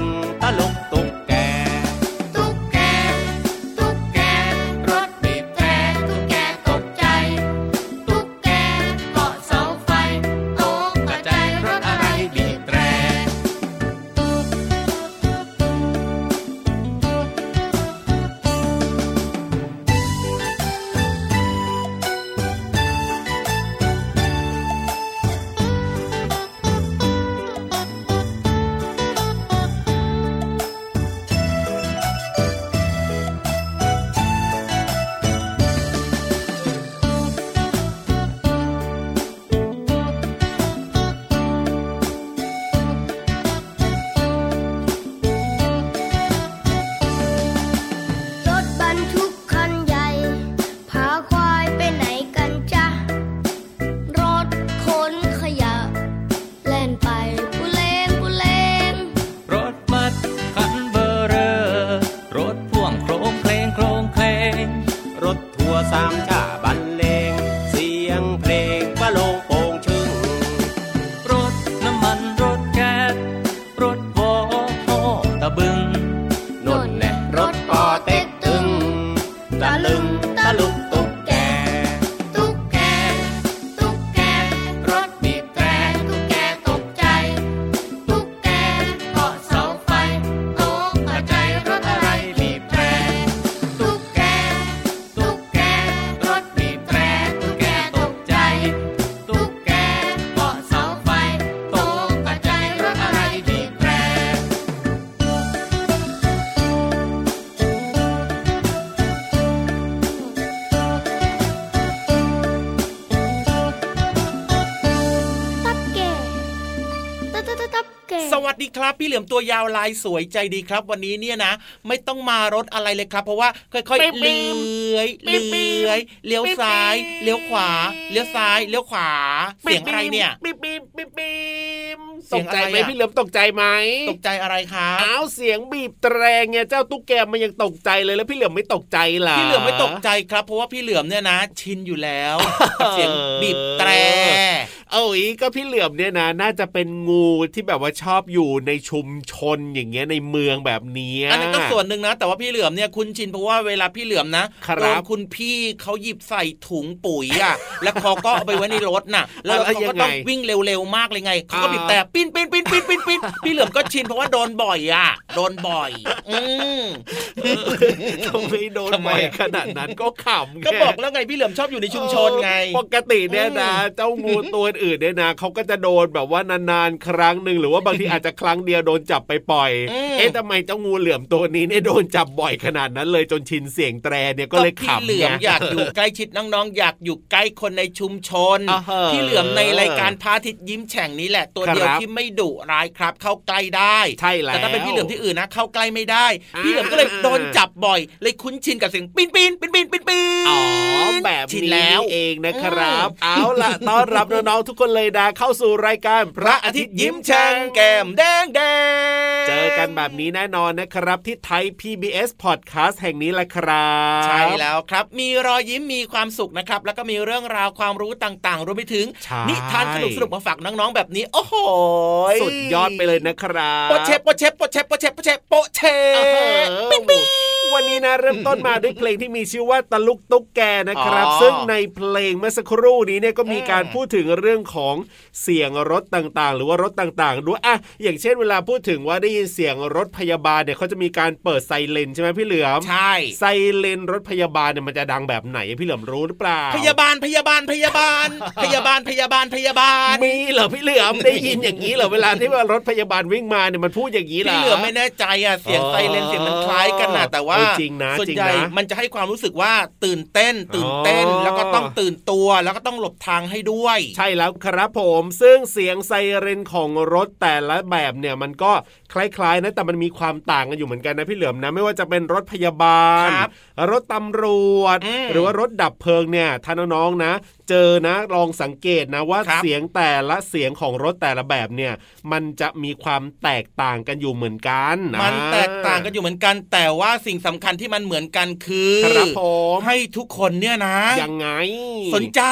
嗯哈喽ับพี่เหลือมตัวยาวลายสวยใจดีครับ วันนี้เนี่ยนะ ไม่ต้องมารถอะไรเลยครับ เพราะว่าค่อยๆเลื้อยเลื้อยเลี้ยวซ้ายเลี้ยวขวาเลี้ยวซ้ายเลี้ยวขวา เสียงอะไรเนี่ยบีบบีบบีบตกใจไหมพี่เหลือมตกใจไหมตกใจอะไรครัอ้าวเสียงบีบแตรไงเจ้าตุ๊กแกมันยังตกใจเลยแล้วพี่เหลือมไม่ตกใจหรอพี่เหลือมไม่ตกใจครับ เพราะว่าพี่เหลือมเนี่ยนะ ชินอยู่แล้วเสียงบีบแตร เอ้ยก็พี่เหลือมเนี่ยนะ น่าจะเป็นงูที่แบบว่าชอบอยู่ในชุมชนอย่างเงี้ยในเมืองแบบเนี้ยอันนั้นก็ส่วนหนึ่งนะ แต่ว่าพี่เหลือมเนี่ยคุ้นชินเพราะว่าเวลาพี่เหลือมนะครับโดนคุณพี่เขาหยิบใส่ถุงปุ๋ยอะแล้วเขาก็เอาไปไว้ในรถน่ะ แล้วแล้วเขายัก็งไงต้องวิ่งเร็วๆมากเลยไงเขาก็อ่าบีบแต่ปิ้นปิ้นปิ้นปิ้นปิ้นปิ้นพี่เหลือมก็ชินเพราะว่าโดนบ่อยอะ โดนบ่อย อืมทำไมโดนทำไมบ่อยอะขนาดนั้นก็ขำก็ไงบอกแล้วไงพี่เหลือมชอบอยู่ในชุมชนไง ปกติเนี่ยนะอืมเจ้างูตัวอื่นเนี่ยนะเขาก็จะโดนแบบว่านานๆครั้งหนึ่งหรือว่าบางทีอาจจะครั้งเดียวโดนจับไปปล่อย เอ๊ะทำไมเจ้างูเหลือมตัวนี้เนี่ยโดนจับบ่อยขนาดนั้นเลยจนชินเสียงแตรเนี่ยก็เลยพี่ขำเหลือมไงอยากอยู่ใกล้ชิดน้องๆ อยากอยู่ใกล้คนในชุมชนอ่าฮะพี่เหลือมในรายการพระอาทิตย์ยิ้มแฉ่งนี้แหละตัวเดียวครับที่ไม่ดุร้ายครับ เข้าใกล้ได้ใช่แล้วแต่ถ้าเป็นพี่เหลือมที่อื่นนะ เข้าใกล้ไม่ได้อ่าพี่เหลือมก็เลยโดนจับบ่อย เลยคุ้นชินกับเสียงปีนปีนปีนปีนปีนปีนอ๋อแบบชินนี้แล้วเองนะครับอืมเอาล่ะต้อนรับน้องๆทุกคนเลยนะเข้าสู่รายการพระอาทิตย์ยิ้มแฉ่งแก้มแดงแดงเจอกันแบบนี้แน่นอนนะครับที่ไทย PBS Podcast แห่งนี้แหละครับใช่แล้วครับ มีรอยยิ้มมีความสุขนะครับ แล้วก็มีเรื่องราวความรู้ต่างๆรวมไปถึงใช่นิทานสนุกๆมาฝากน้องๆแบบนี้ โอ้โหสุดยอดไปเลยนะครับโปะเชฟโปะเชฟโปะเชฟโปะเชฟโปะเชฟโปะเชเอฟอวันนี้นะเริ่มต้นมาด้วยเพลงที่มีชื่อว่าตะลุกตุ๊กแกนะครับอ๋อซึ่งในเพลงเมื่อสักครู่นี้เนี่ยก็มีอืมการพูดถึงเรื่องของเสียงรถต่างๆ หรือว่ารถต่างๆด้วยอะอย่างเช่นเวลาพูดถึงว่าได้ยินเสียงรถพยาบาลเนี่ยเขาจะมีการเปิดไซเรนใช่ไหมพี่เหลือมใช่ไซเรนรถพยาบาลเนี่ยมันจะดังแบบไหนพี่เหลือมรู้หรือเปล่า พยาบาลพยาบาลพยาบาล พยาบาลพยาบาลพยาบาลมีเหรอพี่เหลือมได้ยินอย่างนี้เหรอเวลาที่ว่ารถพยาบาลวิ่งมาเนี่ยมันพูดอย่างนี้เหรอพี่เหลือไม่แน่ใจอะเสียงไซเรนเสียงมันคล้ายกันนะแต่ว่าเออจริงนะส่วนจริงใหญ่นะมันจะให้ความรู้สึกว่าตื่นเต้น ตื่นเต้นอ๋อแล้วก็ต้องตื่นตัวแล้วก็ต้องหลบทางให้ด้วย ใช่แล้วครับผม ซึ่งเสียงไซเรนของรถแต่ละแบบเนี่ยมันก็ คล้ายๆนะแต่มันมีความต่างกันอยู่เหมือนกันนะพี่เหลือมนะไม่ว่าจะเป็นรถพยาบาลครับรถตำรวจอืมหรือว่ารถดับเพลิงเนี่ยท่านน้องๆนะ เจอนะลองสังเกตนะว่าครับเสียงแต่ละเสียงของรถแต่ละแบบเนี่ย มันจะมีความแตกต่างกันอยู่เหมือนกันมันแตกต่างกันอยู่เหมือนกัน แต่ว่าสิ่งสำคัญที่มันเหมือนกันคือครับผมให้ทุกคนเนี่ยนะยังไง สนใจ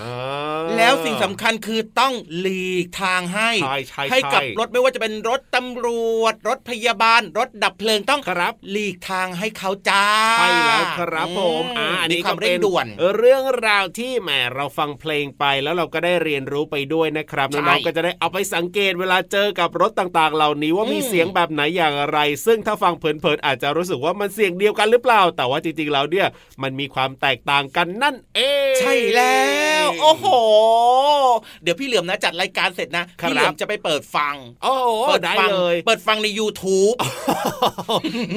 อ่าแล้วสิ่งสำคัญคือต้องหลีกทางให้ใช่ใช่ให้กับใช่รถไม่ว่าจะเป็นรถตำรวจ รถพยาบาล รถดับเพลิงต้องครับหลีกทางให้เขาจ้าใช่แล้วครับผมอือ่าอันมีนี้ควาก็มเป็เร่งนด่วนเรื่องราวที่แหมเราฟังเพลงไปแล้วเราก็ได้เรียนรู้ไปด้วยนะครับใช่น้องๆก็จะได้เอาไปสังเกตเวลาเจอกับรถต่างๆ เหล่านี้ว่ามีอืมเสียงแบบไหนอย่างไร ซึ่งถ้าฟังเพลินๆอาจจะรู้สึกว่ามันเสียงเดียวกันหรือเปล่า แต่ว่าจริงๆแล้วเนี่ยมันมีความแตกต่างกันนั่นเอง ใช่แล้ว โอ้โห เดี๋ยวพี่เหลือมนะจัดรายการเสร็จนะครับพี่เหลือมจะไปเปิดฟังโอ้โหเปิดได้ฟังเลยเปิดฟังใน YouTube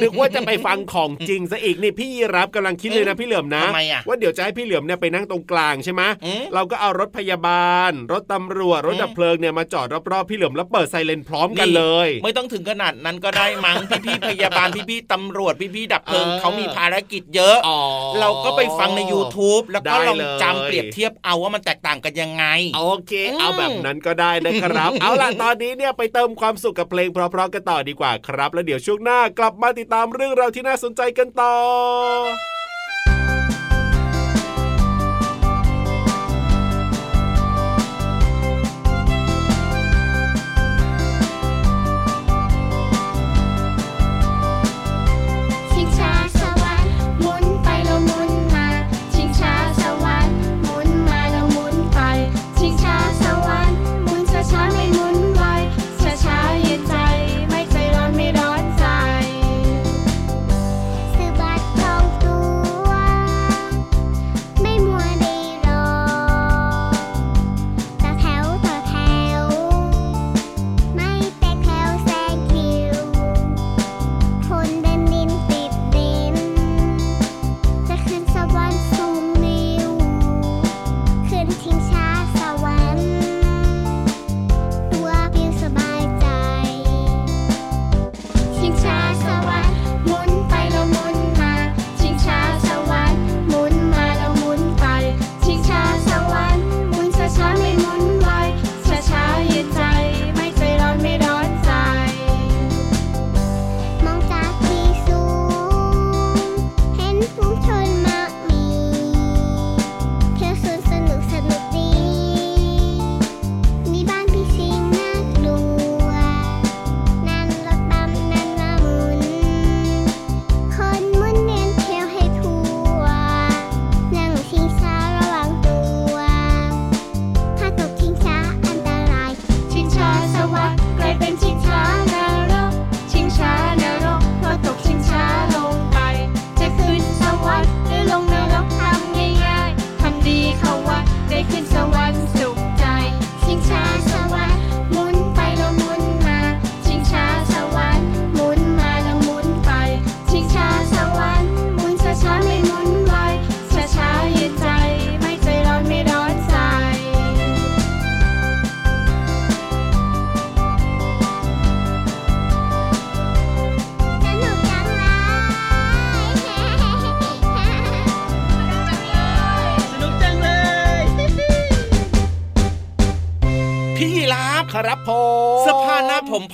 นึกว่าจะไปฟังของจริงซะอีกนี่พี่ยีรับกำลังคิดเลยนะพี่เหลือมนะทำไมอะว่าเดี๋ยวจะให้พี่เหลือมเนี่ยไปนั่งตรงกลางใช่ไหมอืมเราก็เอารถพยาบาล รถตำรวจรถอืมดับเพลิงเนี่ยมาจอดรอบๆพี่เหลือมแล้วเปิดไซเรนพร้อมกันเลย ไม่ต้องถึงขนาดนั้นก็ได้มั้งพี่ๆพยาบาลพี่ๆตำรวจพี่ๆดับเพลิงเออเขามีภารกิจเยอะอ๋อเราก็ไปฟังใน YouTube แล้วก็ได้ลองเลยจำเปรียบเทียบเอาว่ามันแตกต่างกันยังไง โอเคอืมเอาแบบนั้นก็ได้นะครับ เอาล่ะตอนนี้เนี่ยไปเติมความสุขกับเพลงเพราะๆกันต่อดีกว่าครับ แล้วเดี๋ยวช่วงหน้ากลับมาติดตามเรื่องราวที่น่าสนใจกันต่อ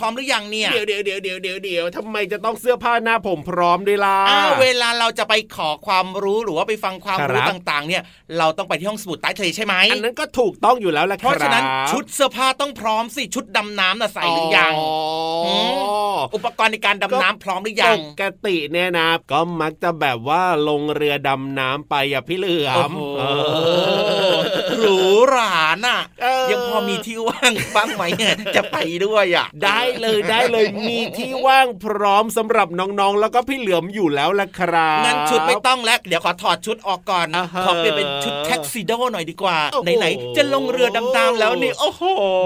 ร้อมหรือยังเนี่ย เดี๋ยวเดี๋ยวเดี๋ยวเดี๋ยวเดี๋ยวเดี๋ยวทำไมจะต้องเสื้อผ้าหน้าผมพร้อมด้วยล่ะอ้าวเวลาเราจะไปขอความรู้หรือว่าไปฟังความครับรู้ต่างๆ เนี่ย เราต้องไปที่ห้องสมุดใต้ทะเลใช่ไหมอันนั้นก็ถูกต้องอยู่แล้วแหละเพราะฉะนั้นคบชุดเสื้อผ้าต้องพร้อมสิชุดดำน้ำน่ะใส่หรือยังอ๋อออุปกรณ์ในการดำน้ำพร้อมหรือยังปกติเนี่ยนะก็มักจะแบบว่าลงเรือดำน้ำไปอะพี่เหลือโอ้มโหเออ หรูหราน่ะเออยังพอมีที่ว่างบ้างไหมเนี่ยจะไปด้วยอะ ได้เลยได้เลยมีที่ว่างพร้อมสำหรับน้องๆ แล้วก็พี่เหลือมอยู่แล้วละครับงั้นชุดไม่ต้องแล้วเดี๋ยวขอถอดชุดออกก่อนอ่าฮะขอเปลี่ยนเป็นชุดแท็กซิโดหน่อยดีกว่าโอ้โหไหนๆจะลงเรือดำน้ำแล้วนี่โอ้โห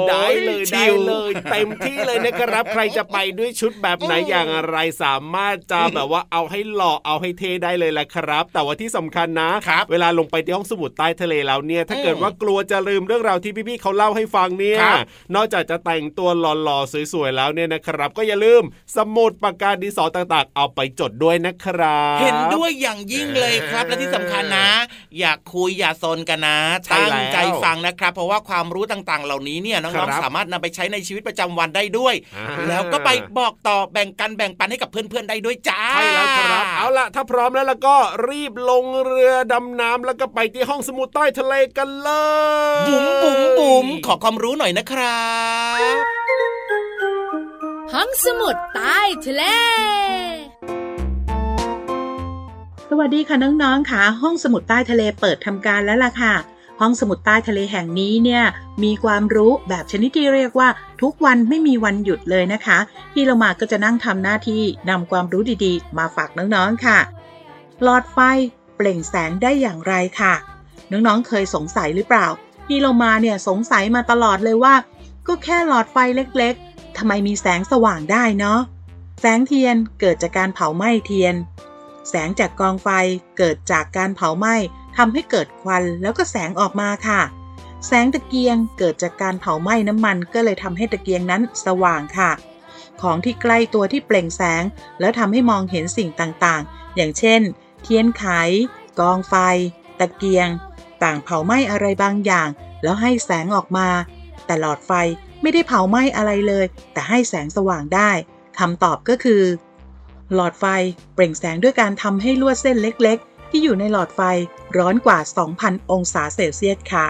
ได้เลยชิได้ลเลยเต็มที่เลยนะครับใครจะไปด้วยชุดแบบไหนอืมอย่างไรสามารถจะแบบว่าเอาให้หล่อเอาให้เท่ได้เลยแหละครับ แต่ว่าที่สำคัญนะครับเวลาลงไปที่ห้องสมุดใต้ทะเลแล้วเนี่ย ถ้าอืมเกิดว่ากลัวจะลืมเรื่องราวที่พี่ๆเขาเล่าให้ฟังเนี่ยครับนอกจากจะแต่งตัวหล่อๆสวยๆแล้วเนี่ยนะครับ ก็อย่าลืมสมุดปากกาดินสอต่างๆ เอาไปจดด้วยนะครับ เห็นด้วยอย่างยิ่งเลยครับ และที่สำคัญนะ อยากคุยอย่าซนกันนะใช่ตั้งแล้วใจฟังนะครับ เพราะว่าความรู้ต่างๆ เหล่านี้เนี่ยน้ครัองบๆสามารถนำไปใช้ในชีวิตประจำวันได้ด้วยอ่าแล้วก็ไปบอกต่อแบ่งกันแบ่งปันให้กับเพื่อนๆได้ด้วยจ้าใช่แล้วครับ เอาล่ะถ้าพร้อมแล้วแล้วก็รีบลงเรือดำน้ำแล้วก็ไปที่ห้องสมุดใต้ทะเลกันเลยบุ๋มบุ๋มบุ๋มขอความรู้หน่อยนะครับห้องสมุดใต้ทะเลสวัสดีค่ะน้องๆค่ะห้องสมุดใต้ทะเลเปิดทำการแล้วล่ะค่ะ ห้องสมุดใต้ทะเลแห่งนี้เนี่ยมีความรู้แบบชนิดที่เรียกว่า ทุกวันไม่มีวันหยุดเลยนะคะพี่เรามาก็จะนั่งทำหน้าที่นำความรู้ดีๆ มาฝากน้องๆค่ะ หลอดไฟเปล่งแสงได้อย่างไรค่ะ น้องๆเคยสงสัยหรือเปล่า พี่เรามาเนี่ยสงสัยมาตลอดเลยว่า ก็แค่หลอดไฟเล็กๆทำไมมีแสงสว่างได้เนาะแสงเทียนเกิดจากการเผาไหม้เทียน แสงจากกองไฟเกิดจากการเผาไหม้ทำให้เกิดควันแล้วก็แสงออกมาค่ะ แสงตะเกียงเกิดจากการเผาไหม้น้ำมันก็เลยทำให้ตะเกียงนั้นสว่างค่ะ ของที่ใกล้ตัวที่เปล่งแสง แล้วทำให้มองเห็นสิ่งต่างๆ อย่างเช่น เทียนไข กองไฟ ตะเกียง ต่างเผาไหม้อะไรบางอย่าง แล้วให้แสงออกมา แต่หลอดไฟไม่ได้เผาไหม้อะไรเลย แต่ให้แสงสว่างได้คำตอบก็คือ หลอดไฟเปล่งแสงด้วยการทำให้ลวดเส้นเล็กๆ ที่อยู่ในหลอดไฟร้อนกว่า 2,000 องศาเซลเซียสค่ะ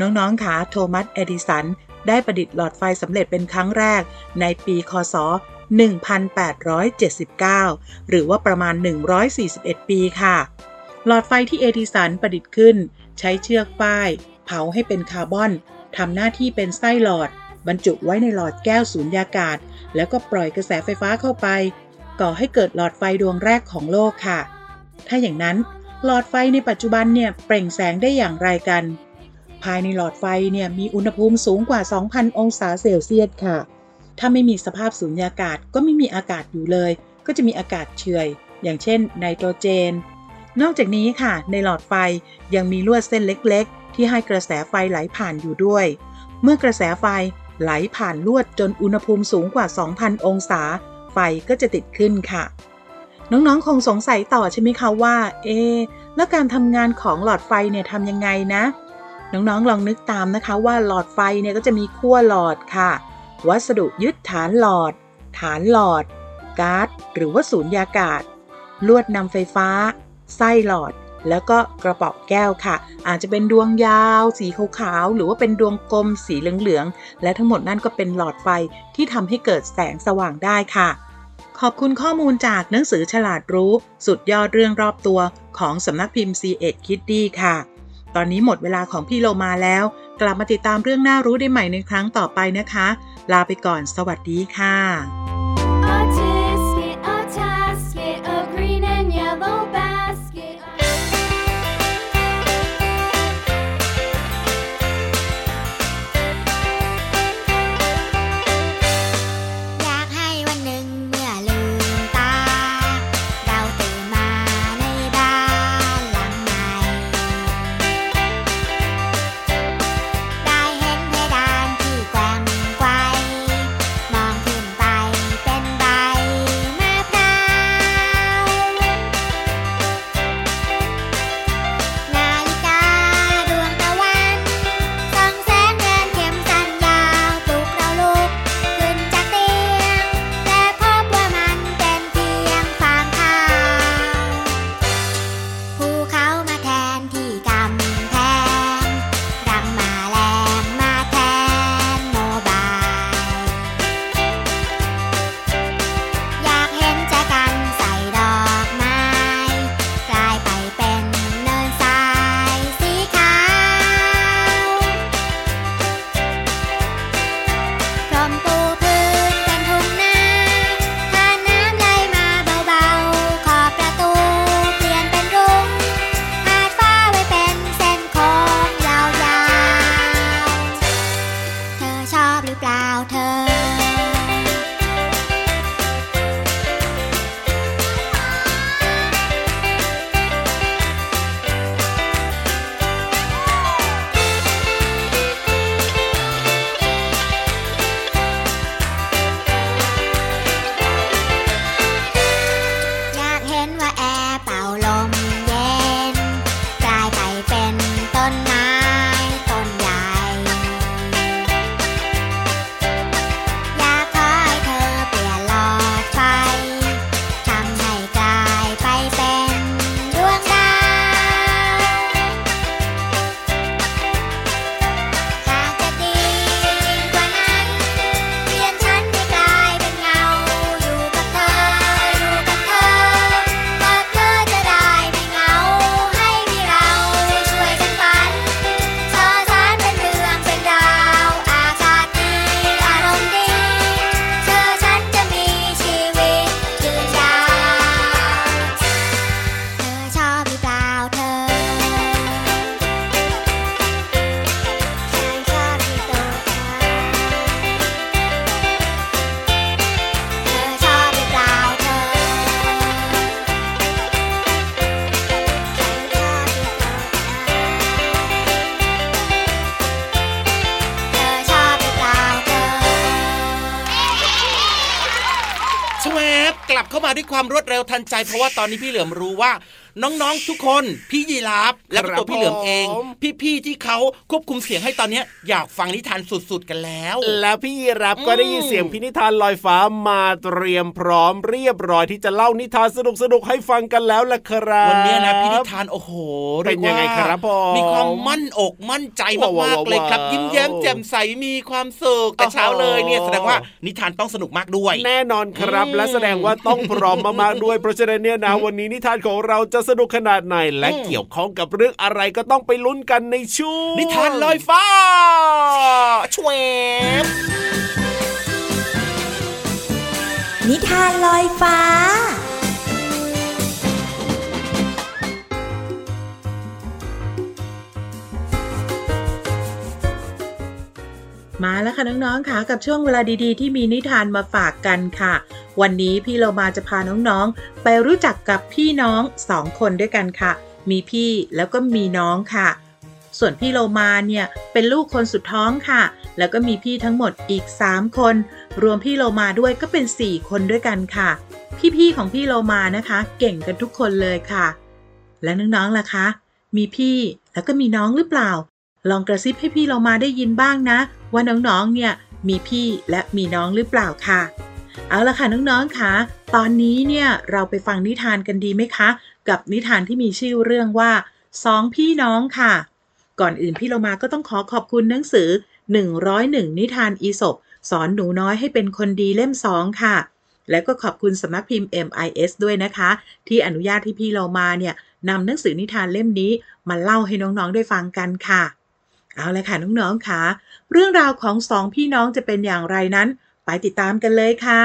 น้องๆคะโทมัสเอดิสันได้ประดิษฐ์หลอดไฟสำเร็จเป็นครั้งแรกในปีคศ 1879 หรือว่าประมาณ 141 ปีค่ะ หลอดไฟที่เอดิสันประดิษฐ์ขึ้น ใช้เชือกฝ้าย เผาให้เป็นคาร์บอนทำหน้าที่เป็นไส้หลอด บรรจุไว้ในหลอดแก้วสูญญากาศ แล้วก็ปล่อยกระแสไฟฟ้าเข้าไป ก่อให้เกิดหลอดไฟดวงแรกของโลกค่ะ ถ้าอย่างนั้นหลอดไฟในปัจจุบันเนี่ยเปล่งแสงได้อย่างไรกัน ภายในหลอดไฟเนี่ยมีอุณหภูมิสูงกว่า 2,000 องศาเซลเซียสค่ะ ถ้าไม่มีสภาพสูญญากาศก็ไม่มีอากาศอยู่เลย ก็จะมีอากาศเฉยอย่างเช่นไนโตรเจน นอกจากนี้ค่ะ ในหลอดไฟยังมีลวดเส้นเล็กๆ ที่ให้กระแสไฟไหลผ่านอยู่ด้วย เมื่อกระแสไฟไหลผ่านลวดจนอุณหภูมิสูงกว่า 2,000 องศา ไฟก็จะติดขึ้นค่ะ น้องๆ คงสงสัยต่อใช่ไหมคะว่า เอแล้วการทำงานของหลอดไฟเนี่ยทำยังไงนะ น้องๆ ลองนึกตามนะคะว่าหลอดไฟเนี่ยก็จะมีขั้วหลอดค่ะ วัสดุยึดฐานหลอด ฐานหลอด ก๊าซหรือว่าสูญญากาศ ลวดนำไฟฟ้า ไส้หลอด แล้วก็กระป๋องแก้วค่ะ อาจจะเป็นดวงยาว สีขาวๆหรือว่าเป็นดวงกลมสีเหลืองๆและทั้งหมดนั่นก็เป็นหลอดไฟที่ทำให้เกิดแสงสว่างได้ค่ะ ขอบคุณข้อมูลจากหนังสือฉลาดรู้ สุดยอดเรื่องรอบตัวของสำนักพิมพ์ C ีเอ็ดคิดดีค่ะ ตอนนี้หมดเวลาของพี่โลมาแล้ว กลับมาติดตามเรื่องน่ารู้ได้ใหม่ในครั้งต่อไปนะคะ ลาไปก่อนสวัสดีค่ะ วยความรวดเร็วทันใจ เพราะว่าตอนนี้พี่เหลือมรู้ว่า น้องๆทุกคนพี่ยีราฟและก็ตัวพี่เหลือมเอง พี่ๆที่เขาควบคุมเสียงให้ตอนเนี้ยอยากฟังนิทานสุดๆกันแล้ว แล้วพี่รับอืมก็ได้ยินเสียงพินิธานลอยฟ้ามาเตรียมพร้อมเรียบร้อยที่จะเล่านิทานสนุกๆให้ฟังกันแล้วล่ะครับวันเนี้ยนะพี่นิทานโอ้โหเป็นยังไงครับผมมีความมั่นอกมั่นใจมากว้าวๆเลยครับว้าวยิ้มแย้มแจ่มใสมีความสุขแต่เช้าเลยเนี่ยแสดงว่านิทานต้องสนุกมากด้วย แน่นอนครับอืมและแสดงว่าต้องพร้อมมากๆด้วยเพราะฉะนั้นเนี่ยนะวันนี้นิทานของเราจะสนุกขนาดไหนและอืมเกี่ยวข้องกับเรื่องอะไรก็ต้องไปลุ้นกันในช่วงนิทานลอยฟ้าชวบนิทานลอยฟ้า มาแล้วค่ะน้องๆค่ะกับช่วงเวลาดีๆ ที่มีนิทานมาฝากกันค่ะ วันนี้พี่เรามาจะพาน้องๆ ไปรู้จักกับพี่น้องสองคนด้วยกันค่ะ มีพี่แล้วก็มีน้องค่ะ ส่วนพี่โลมาเนี่ยเป็นลูกคนสุดท้องค่ะ แล้วก็มีพี่ทั้งหมดอีก 3 คน รวมพี่โลมาด้วยก็เป็น 4 คนด้วยกันค่ะ พี่ๆของพี่โลมานะคะ เก่งกันทุกคนเลยค่ะ และน้องๆล่ะคะ มีพี่แล้วก็มีน้องหรือเปล่า ลองกระซิบให้พี่เรามาได้ยินบ้างนะ ว่าน้องๆ เนี่ยมีพี่และมีน้องหรือเปล่าค่ะ เอาละค่ะน้องๆค่ะ ตอนนี้เนี่ยเราไปฟังนิทานกันดีไหมคะ กับนิทานที่มีชื่อเรื่องว่าสองพี่น้องค่ะ ก่อนอื่นพี่เรามาก็ต้องขอขอบคุณหนังสือ 101 นิทานอีสบสอนหนูน้อยให้เป็นคนดีเล่ม2ค่ะ และก็ขอบคุณสำนักพิมพ์ MIS ด้วยนะคะ ที่อนุญาตให้พี่เรามาเนี่ยนำหนังสือนิทานเล่มนี้มาเล่าให้น้องๆได้ฟังกันค่ะ เอาเลยค่ะน้องๆค่ะ เรื่องราวของสองพี่น้องจะเป็นอย่างไรนั้น ไปติดตามกันเลยค่ะ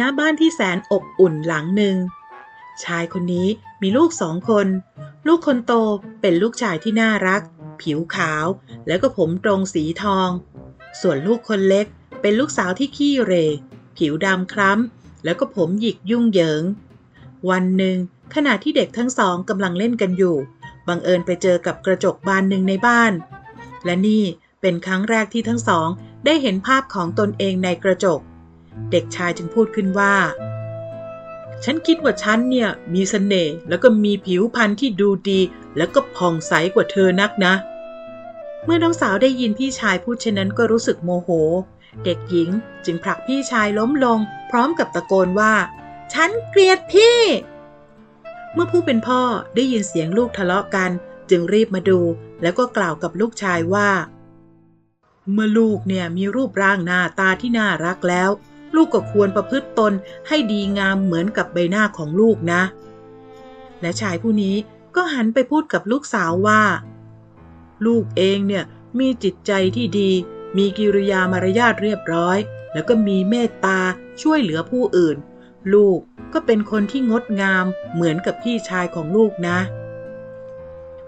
ณบ้านที่แสนอบอุ่นหลังหนึ่ง ชายคนนี้มีลูกสองคน ลูกคนโตเป็นลูกชายที่น่ารัก ผิวขาว แล้วก็ผมตรงสีทอง ส่วนลูกคนเล็กเป็นลูกสาวที่ขี้เร ผิวดำคล้ำ แล้วก็ผมหยิกยุ่งเหยิง วันหนึ่ง ขณะที่เด็กทั้งสองกำลังเล่นกันอยู่ บังเอิญไปเจอกับกระจกบานหนึ่งในบ้าน และนี่เป็นครั้งแรกที่ทั้งสองได้เห็นภาพของตนเองในกระจก เด็กชายจึงพูดขึ้นว่า ฉันคิดว่าฉันเนี่ยมีเสน่ห์แล้วก็มีผิวพรรณที่ดูดี แล้วก็ผ่องใสกว่าเธอนักนะ เมื่อน้องสาวได้ยินพี่ชายพูดเช่นนั้นก็รู้สึกโมโห เด็กหญิงจึงผลักพี่ชายล้มลง พร้อมกับตะโกนว่า ฉันเกลียดพี่ เมื่อผู้เป็นพ่อได้ยินเสียงลูกทะเลาะกัน จึงรีบมาดู แล้วก็กล่าวกับลูกชายว่า เมื่อลูกเนี่ยมีรูปร่างหน้าตาที่น่ารักแล้ว ลูกก็ควรประพฤติตนให้ดีงามเหมือนกับใบหน้าของลูกนะ และชายผู้นี้ก็หันไปพูดกับลูกสาวว่า ลูกเองเนี่ยมีจิตใจที่ดี มีกิริยามารยาทเรียบร้อย แล้วก็มีเมตตาช่วยเหลือผู้อื่น ลูกก็เป็นคนที่งดงามเหมือนกับพี่ชายของลูกนะ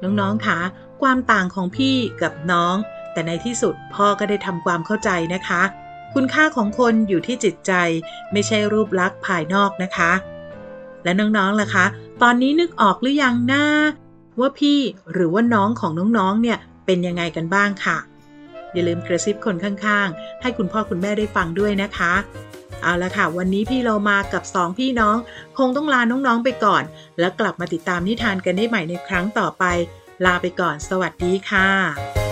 น้องๆคะความต่างของพี่กับน้อง แต่ในที่สุดพ่อก็ได้ทำความเข้าใจนะคะ คุณค่าของคนอยู่ที่จิตใจไม่ใช่รูปลักษณ์ภายนอกนะคะ และน้องๆล่ะคะ ตอนนี้นึกออกหรือยังนะว่าพี่หรือว่าน้องของน้องๆเนี่ยเป็นยังไงกันบ้างค่ะ อย่าลืมกระซิบคนข้างๆ ให้คุณพ่อคุณแม่ได้ฟังด้วยนะคะ เอาละค่ะ วันนี้พี่เรามากับสองพี่น้อง คงต้องลาน้องๆไปก่อน แล้วกลับมาติดตามนิทานกันได้ใหม่ในครั้งต่อไป ลาไปก่อน สวัสดีค่ะ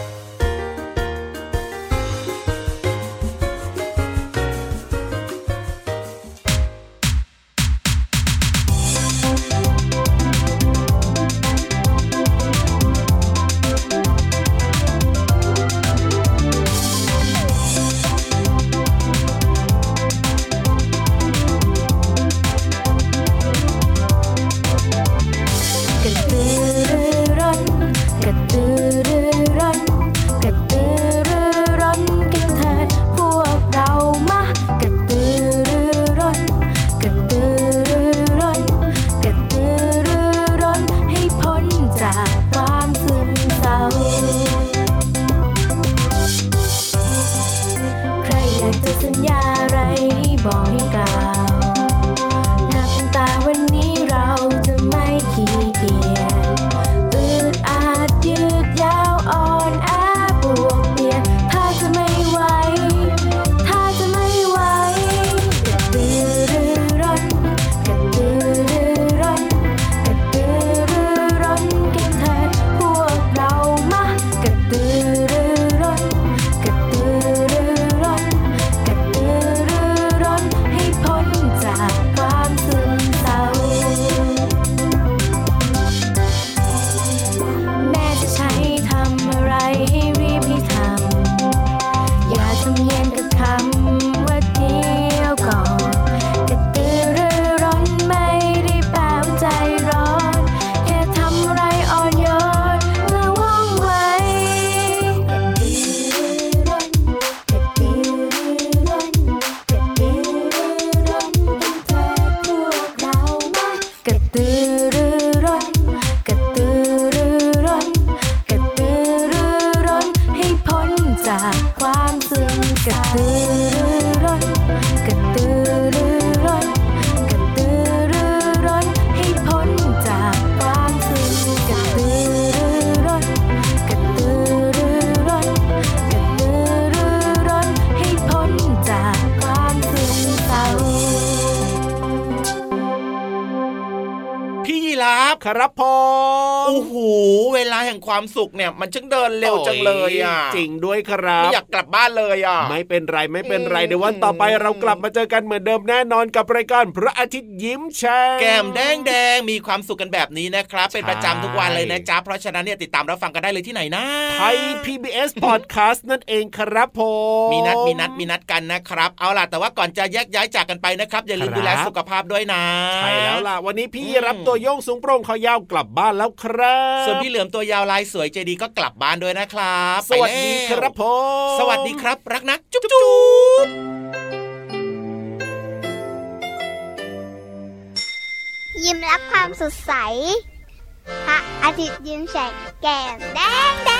ความสุขเนี่ยมันช่างเดินเร็วจังเลยอะจริงด้วยครับไม่อยากกลับบ้านเลยอะไม่เป็นไรไม่เป็นไรอืมเดี๋ยววันต่อไปเรากลับมาเจอกันเหมือนเดิมแน่นอนกับรายการพระอาทิตย์ยิ้มแฉ่งแก้มแดงแดงมีความสุขกันแบบนี้นะครับ เป็นประจำทุกวันเลยนะจ๊ะเพราะฉะนั้นเนี่ยติดตามรับฟังกันได้เลยที่ไหนนะไทย PBS Podcast นั่นเองครับผมมีนัดมีนัดมีนัดกันนะครับเอาล่ะแต่ว่าก่อนจะแยกย้ายจากกันไปนะครับอย่าลืมครับดูแลสุขภาพด้วยนะใช่แล้วล่ะวันนี้พี่อืมรับตัวโยงสูงโปร่งคอยาวกลับบ้านแล้วครับส่วนพี่เหลือมตัวยาวลายสวยใจดีก็กลับบ้านด้วยนะครับ สวัสดีไปคแล้วรับผมสวัสดีครับ รักนะจุ๊บจุ๊บยิ้มรับความสดใสพระอาทิตย์ยิ้มแฉกแก้มแดงแด